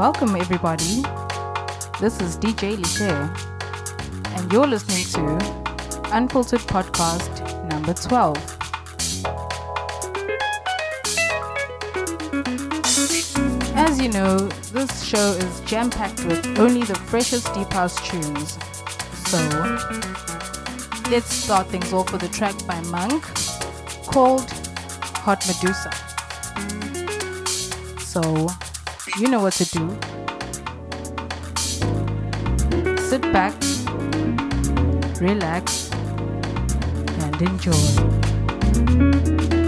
Welcome, everybody. This is DJ Liche, and you're listening to Unfiltered Podcast number 12. As you know, this show is jam packed with only the freshest deep house tunes. So, let's start things off with a track by Monk called Hot Medusa. So, you know what to do. Sit back, relax, and enjoy.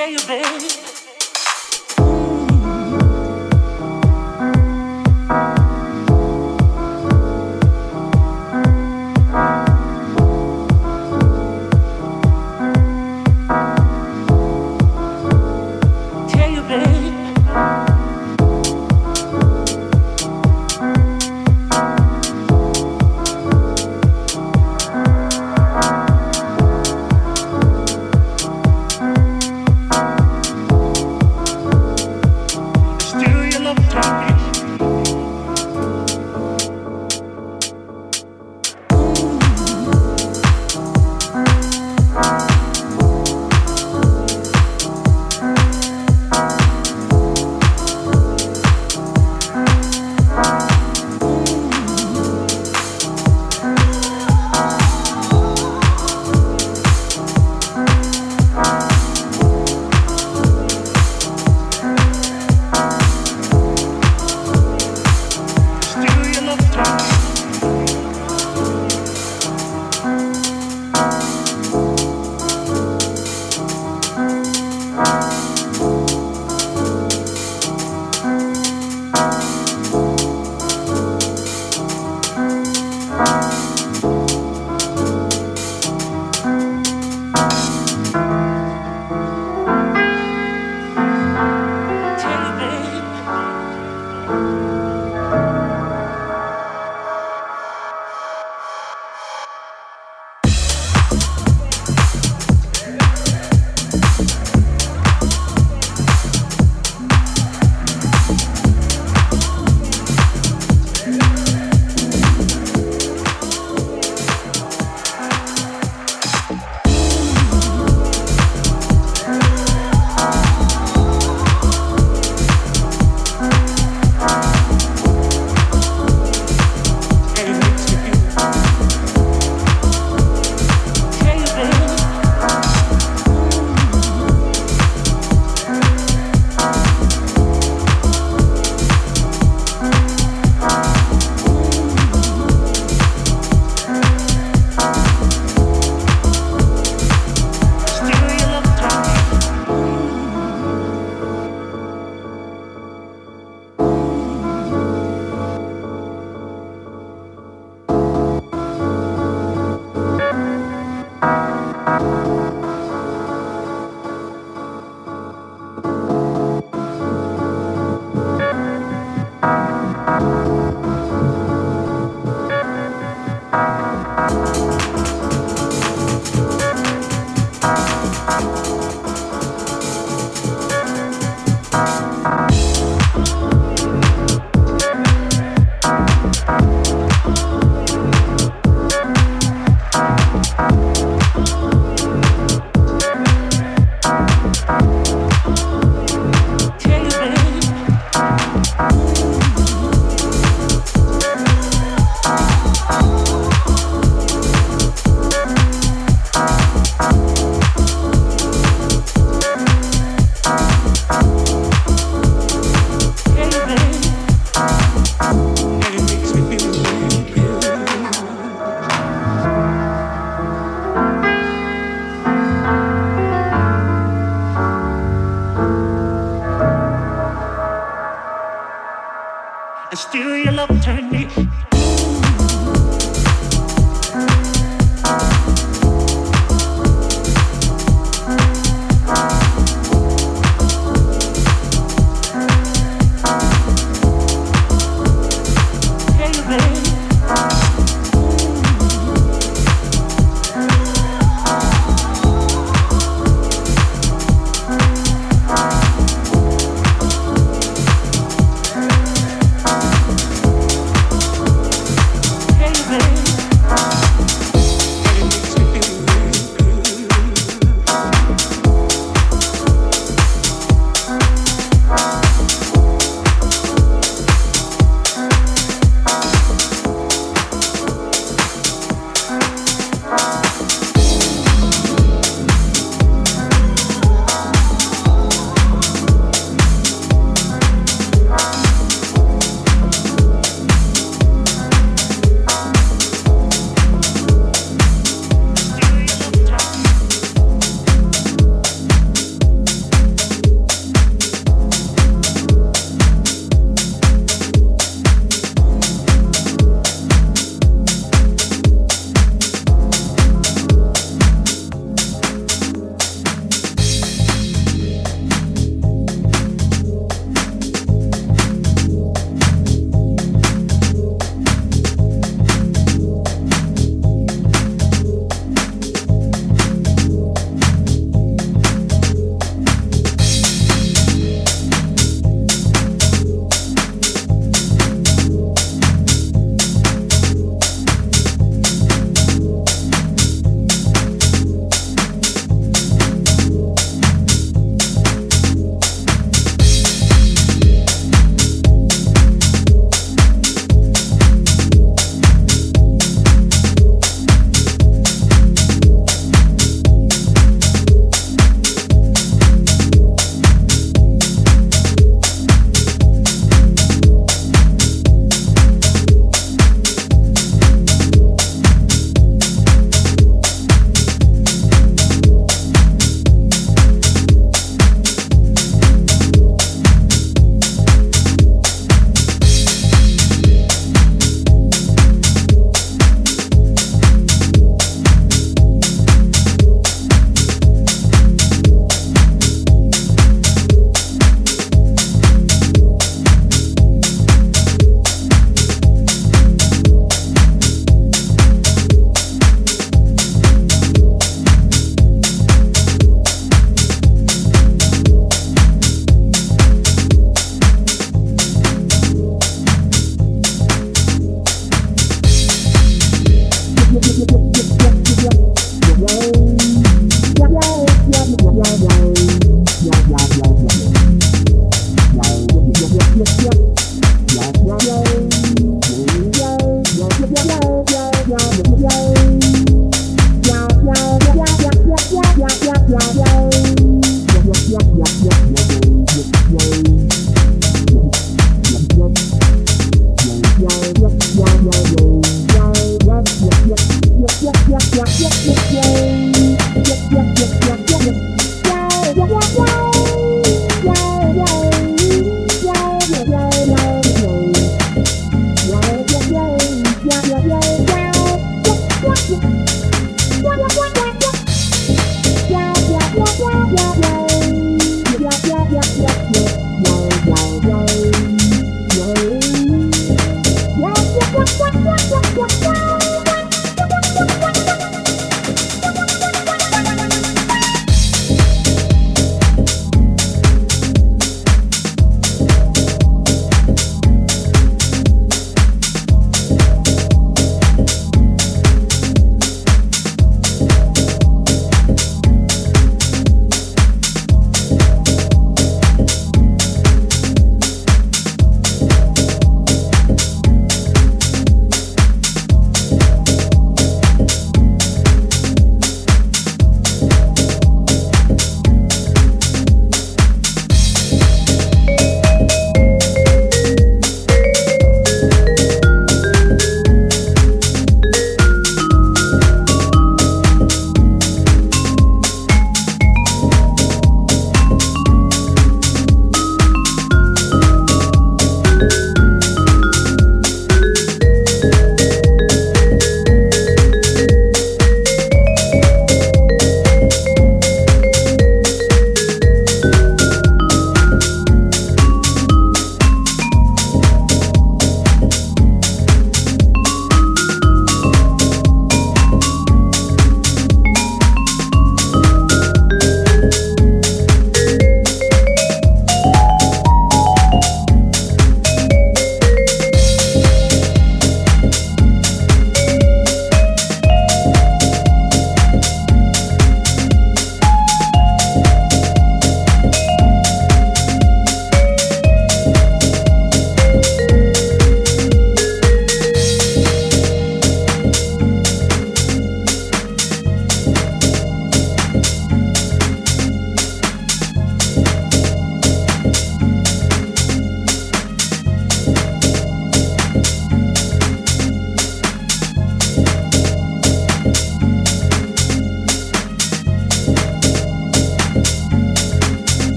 tell you, babe.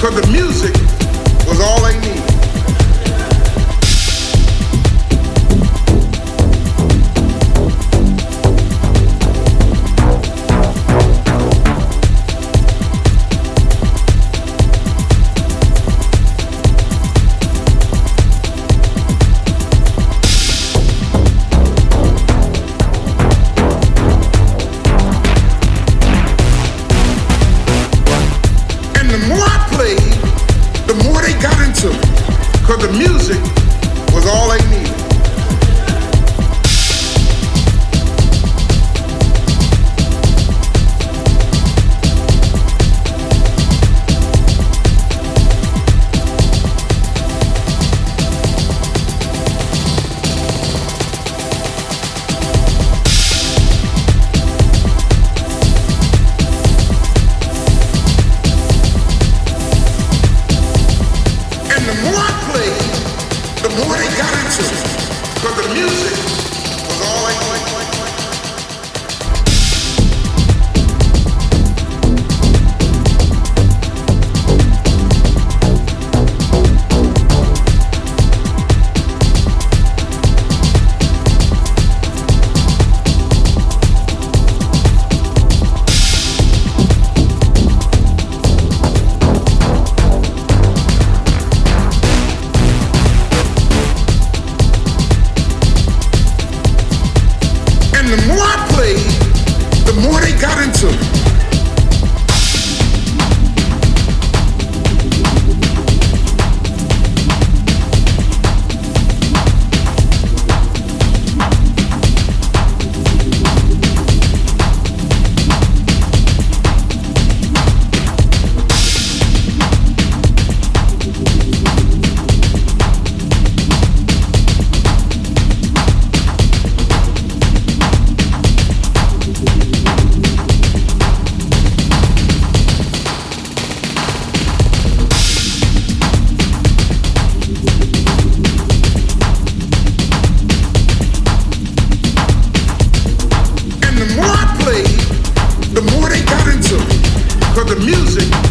Because the music was all they needed. Thank you.